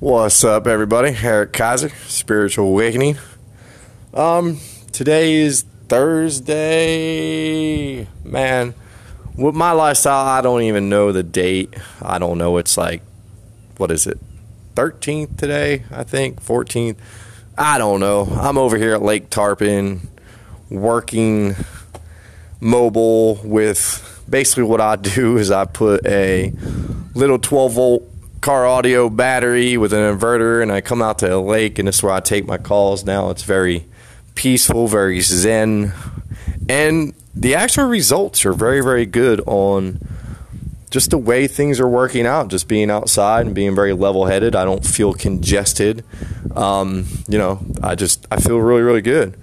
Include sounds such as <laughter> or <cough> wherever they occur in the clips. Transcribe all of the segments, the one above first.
What's up, everybody? Eric Kaiser, Spiritual Awakening. Um, today is Thursday. Man, with my lifestyle, I don't even know the date. I don't know. It's like, what is it? 13th today, I think, 14th. I don't know. I'm over here at Lake Tarpon working mobile with basically what I do is I put a little 12 volt car audio battery with an inverter and I come out to a lake and this is where I take my calls now. It's very peaceful, very zen. And the actual results are very, very good on just the way things are working out, just being outside and being very level headed. I don't feel congested. Um, you know, I just I feel really, really good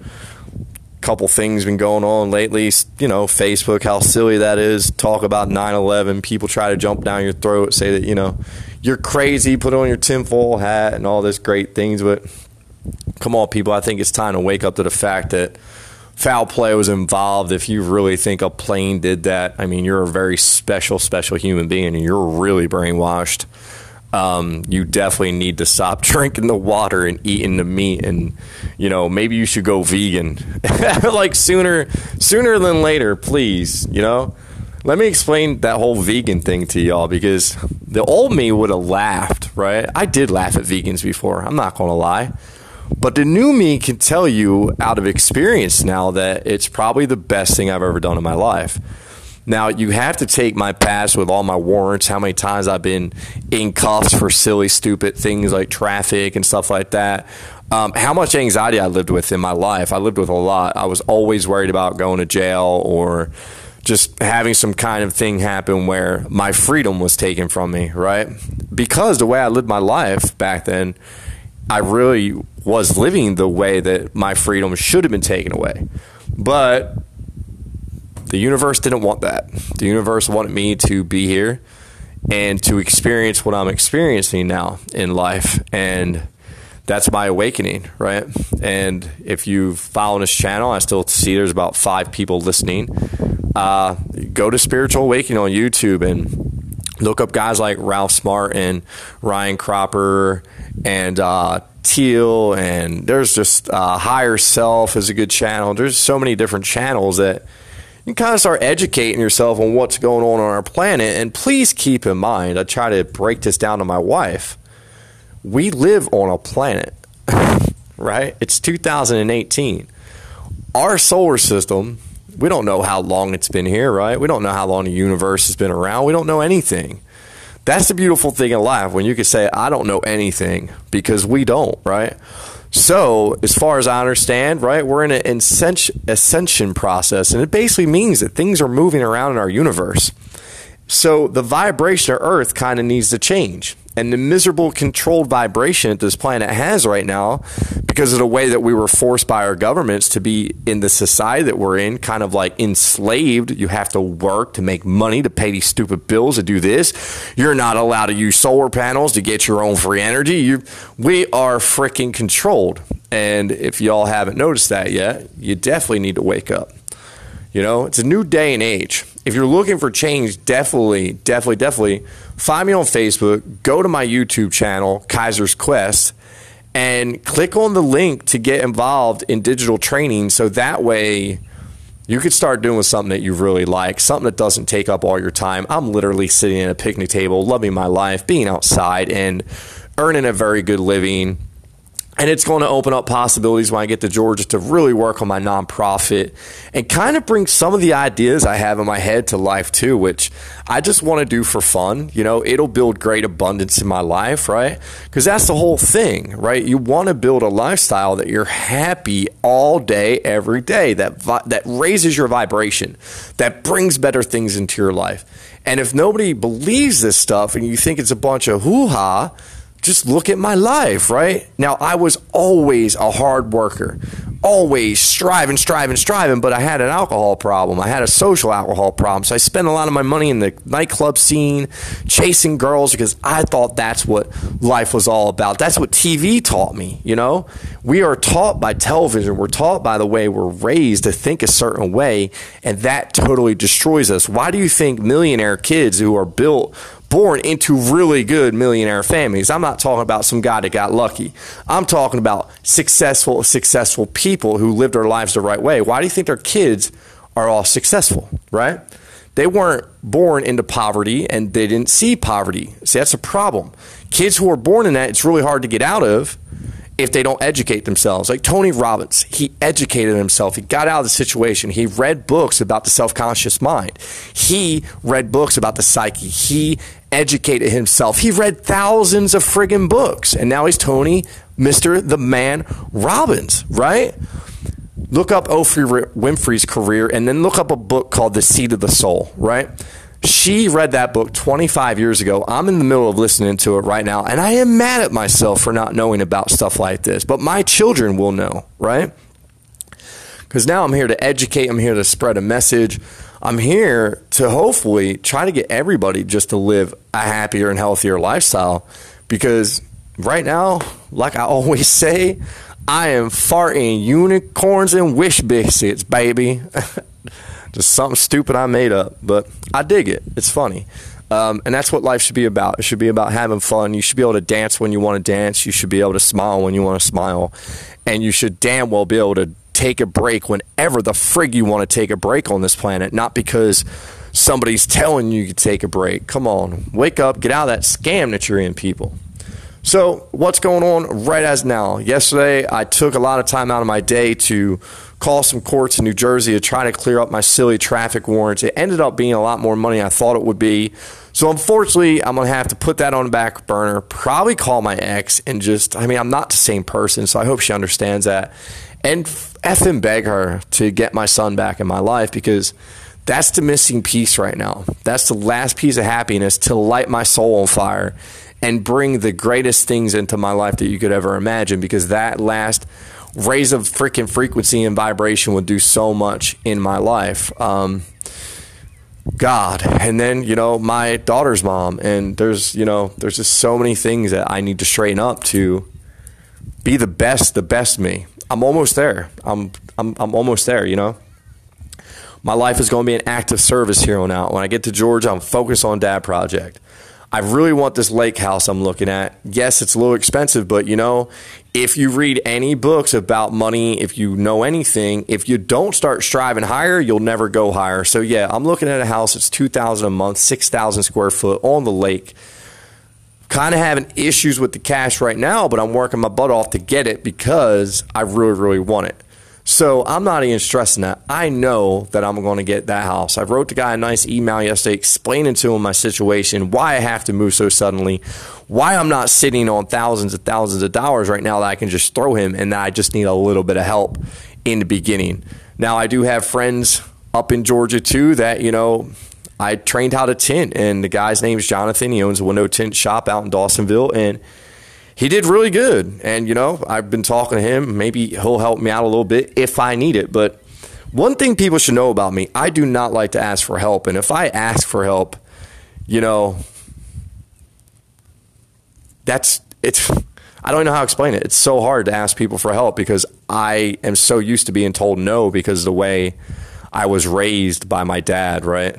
couple things been going on lately. You know, Facebook, how silly that is. Talk about 9 11. People try to jump down your throat, say that, you know, you're crazy, put on your tinfoil hat and all this great things. But come on, people, I think it's time to wake up to the fact that foul play was involved. If you really think a plane did that, I mean, you're a very special, special human being and you're really brainwashed um, you definitely need to stop <laughs> drinking the water and eating the meat. And you know maybe you should go vegan. <laughs> Like sooner sooner than later please you know? Let me explain that whole vegan thing to y'all because the old me would have laughed right? I did laugh at vegans before i'm not gonna lie. But the new me can tell you out of experience now that it's probably the best thing i've ever done in my life now, you have to take my past with all my warrants, how many times I've been in cuffs for silly, stupid things like traffic and stuff like that. Um, how much anxiety I lived with in my life. I lived with a lot. I was always worried about going to jail or just having some kind of thing happen where my freedom was taken from me, right? Because the way I lived my life back then, I really was living the way that my freedom should have been taken away. But the universe didn't want that. The universe wanted me to be here and to experience what I'm experiencing now in life. And that's my awakening, right? And if you follow this channel, I still see there's about five people listening. Uh, go to Spiritual Awakening on YouTube and look up guys like Ralph Smart and Ryan Cropper and uh, Teal, and there's just uh, Higher Self is a good channel. There's so many different channels that you kind of start educating yourself on what's going on on our planet. And please keep in mind, I try to break this down to my wife. We live on a planet, <laughs> right? It's 2018. Our solar system, we don't know how long it's been here, right? We don't know how long the universe has been around. We don't know anything. That's the beautiful thing in life when you can say, I don't know anything because we don't, right? So, as far as I understand, right, we're in an ascension process, and it basically means that things are moving around in our universe. So, the vibration of Earth kind of needs to change and the miserable controlled vibration that this planet has right now because of the way that we were forced by our governments to be in the society that we're in kind of like enslaved. You have to work to make money to pay these stupid bills to do this. You're not allowed to use solar panels to get your own free energy. You we are freaking controlled. And if y'all haven't noticed that yet you definitely need to wake up you know it's a new day and age if you're looking for change definitely definitely definitely find me on Facebook, go to my YouTube channel, Kaiser's Quest, and click on the link to get involved in digital training so that way you could start doing something that you really like, something that doesn't take up all your time. I'm literally sitting at a picnic table, loving my life, being outside, and earning a very good living and it's going to open up possibilities when I get to Georgia to really work on my nonprofit and kind of bring some of the ideas I have in my head to life too, which I just want to do for fun. You know, it'll build great abundance in my life, right? Because that's the whole thing, right? You want to build a lifestyle that you're happy all day, every day, that, vi- that raises your vibration, that brings better things into your life. And if nobody believes this stuff and you think it's a bunch of hoo ha, just look at my life, right? Now, I was always a hard worker, always striving, striving, striving, but I had an alcohol problem. I had a social alcohol problem. So I spent a lot of my money in the nightclub scene, chasing girls because I thought that's what life was all about. That's what TV taught me, you know? We are taught by television, we're taught by the way we're raised to think a certain way, and that totally destroys us. Why do you think millionaire kids who are built born into really good millionaire families. I'm not talking about some guy that got lucky. I'm talking about successful, successful people who lived their lives the right way. Why do you think their kids are all successful, right? They weren't born into poverty and they didn't see poverty. See, that's a problem. Kids who are born in that, it's really hard to get out of if they don't educate themselves. Like Tony Robbins, he educated himself. He got out of the situation. He read books about the self conscious mind. He read books about the psyche. He educated himself. He read thousands of friggin' books. And now he's Tony, Mr. the Man Robbins, right? Look up Oprah Winfrey's career and then look up a book called The Seat of the Soul, right? She read that book 25 years ago. I'm in the middle of listening to it right now, and I am mad at myself for not knowing about stuff like this. But my children will know, right? Because now I'm here to educate, I'm here to spread a message. I'm here to hopefully try to get everybody just to live a happier and healthier lifestyle. Because right now, like I <laughs> always say, I am farting unicorns and wish biscuits, baby. <laughs> just something stupid I made up, but I dig it. It's funny. Um, and that's what life should be about. It should be about having fun. You should be able to dance when you want to dance. You should be able to smile when you want to smile. And you should damn well be able to take a break whenever the frig you want to take a break on this planet, not because somebody's telling you to take a break. Come on, wake up, get out of that scam that you're in, people. So, what's going on right as now? Yesterday, I took a lot of time out of my day to call some courts in New Jersey to try to clear up my silly traffic warrants. It ended up being a lot more money I thought it would be. So, unfortunately, I'm going to have to put that on back burner, probably call my ex, and just, I mean, I'm not the same person, so I hope she understands that. And F and beg her to get my son back in my life because that's the missing piece right now. That's the last piece of happiness to light my soul on fire and bring the greatest things into my life that you could ever imagine because that last raise of freaking frequency and vibration would do so much in my life. Um, God. And then, you know, my daughter's mom. And there's, you know, there's just so many things that I need to straighten up to be the best, the best me. I'm almost there. I'm, I'm, I'm almost there, you know? My life is going to be an active service here on out. When I get to Georgia, I'm focused on Dad Project. I really want this lake house I'm looking at. Yes, it's a little expensive, but you know, if you read any books about money, if you know anything, if you don't start striving higher, you'll never go higher. So yeah, I'm looking at a house that's 2000 a month, 6000 square foot on the lake. Kind of having issues with the cash right now, but I'm working my butt off to get it because I really really want it. So I'm not even stressing that. I know that I'm going to get that house. I wrote the guy a nice email yesterday explaining to him my situation, why I have to move so suddenly, why I'm not sitting on thousands and thousands of dollars right now that I can just throw him, and that I just need a little bit of help in the beginning. Now, I do have friends up in Georgia too that, you know, I trained how to tint, and the guy's name is Jonathan. He owns a window tint shop out in Dawsonville, and he did really good. And, you know, I've been talking to him. Maybe he'll help me out a little bit if I need it. But one thing people should know about me I do not like to ask for help. And if I ask for help, you know, that's it's. I don't know how to explain it. It's so hard to ask people for help because I am so used to being told no because the way I was raised by my dad, right?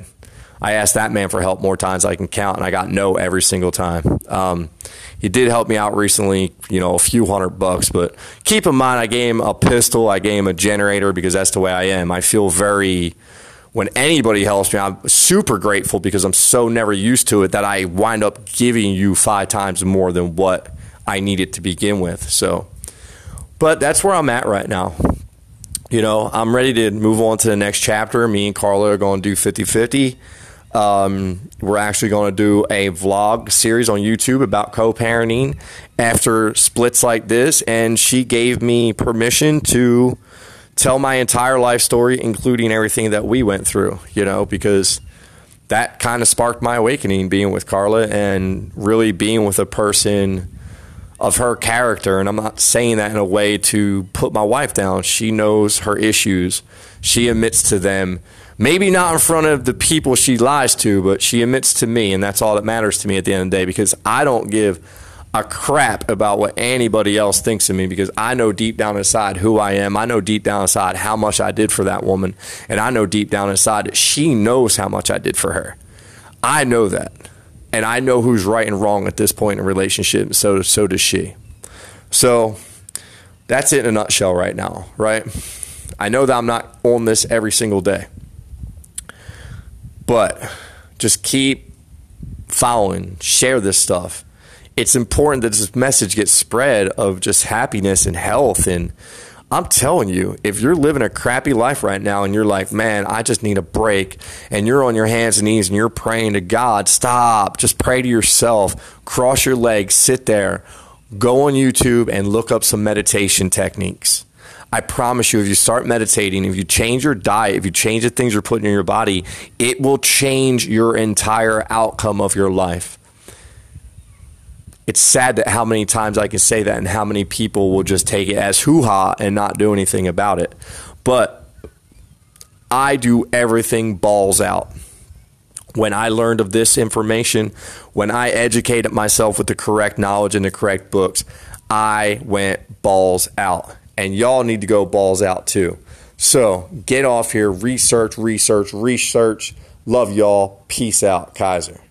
I asked that man for help more times I can count, and I got no every single time. Um, he did help me out recently, you know, a few hundred bucks. But keep in mind, I gave him a pistol, I gave him a generator because that's the way I am. I feel very, when anybody helps me, I'm super grateful because I'm so never used to it that I wind up giving you five times more than what I needed to begin with. So, but that's where I'm at right now. You know, I'm ready to move on to the next chapter. Me and Carla are going to do 50 50. Um, we're actually going to do a vlog series on YouTube about co parenting after splits like this. And she gave me permission to tell my entire life story, including everything that we went through, you know, because that kind of sparked my awakening being with Carla and really being with a person of her character. And I'm not saying that in a way to put my wife down. She knows her issues, she admits to them Maybe not in front of the people she lies to, but she admits to me, and that's all that matters to me at the end of the day because I don't give a crap about what anybody else thinks of me because I know deep down inside who I am. I know deep down inside how much I did for that woman, and I know deep down inside that she knows how much I did for her. I know that. and I know who's right and wrong at this point in a relationship. So so does she. So that's it in a nutshell right now, right? I know that I'm not on this every single day, but just keep following, share this stuff. It's important that this message gets spread of just happiness and health and I'm telling you, if you're living a crappy life right now and you're like, man, I just need a break, and you're on your hands and knees and you're praying to God, stop. Just pray to yourself, cross your legs, sit there, go on YouTube and look up some meditation techniques. I promise you, if you start meditating, if you change your diet, if you change the things you're putting in your body, it will change your entire outcome of your life it's sad that how many times I can say that and how many people will just take it as hoo ha and not do anything about it. But I do everything balls out. When I learned of this information, when I educated myself with the correct knowledge and the correct books, I went balls out. And y'all need to go balls out too. So get off here, research, research, research. Love y'all. Peace out, Kaiser.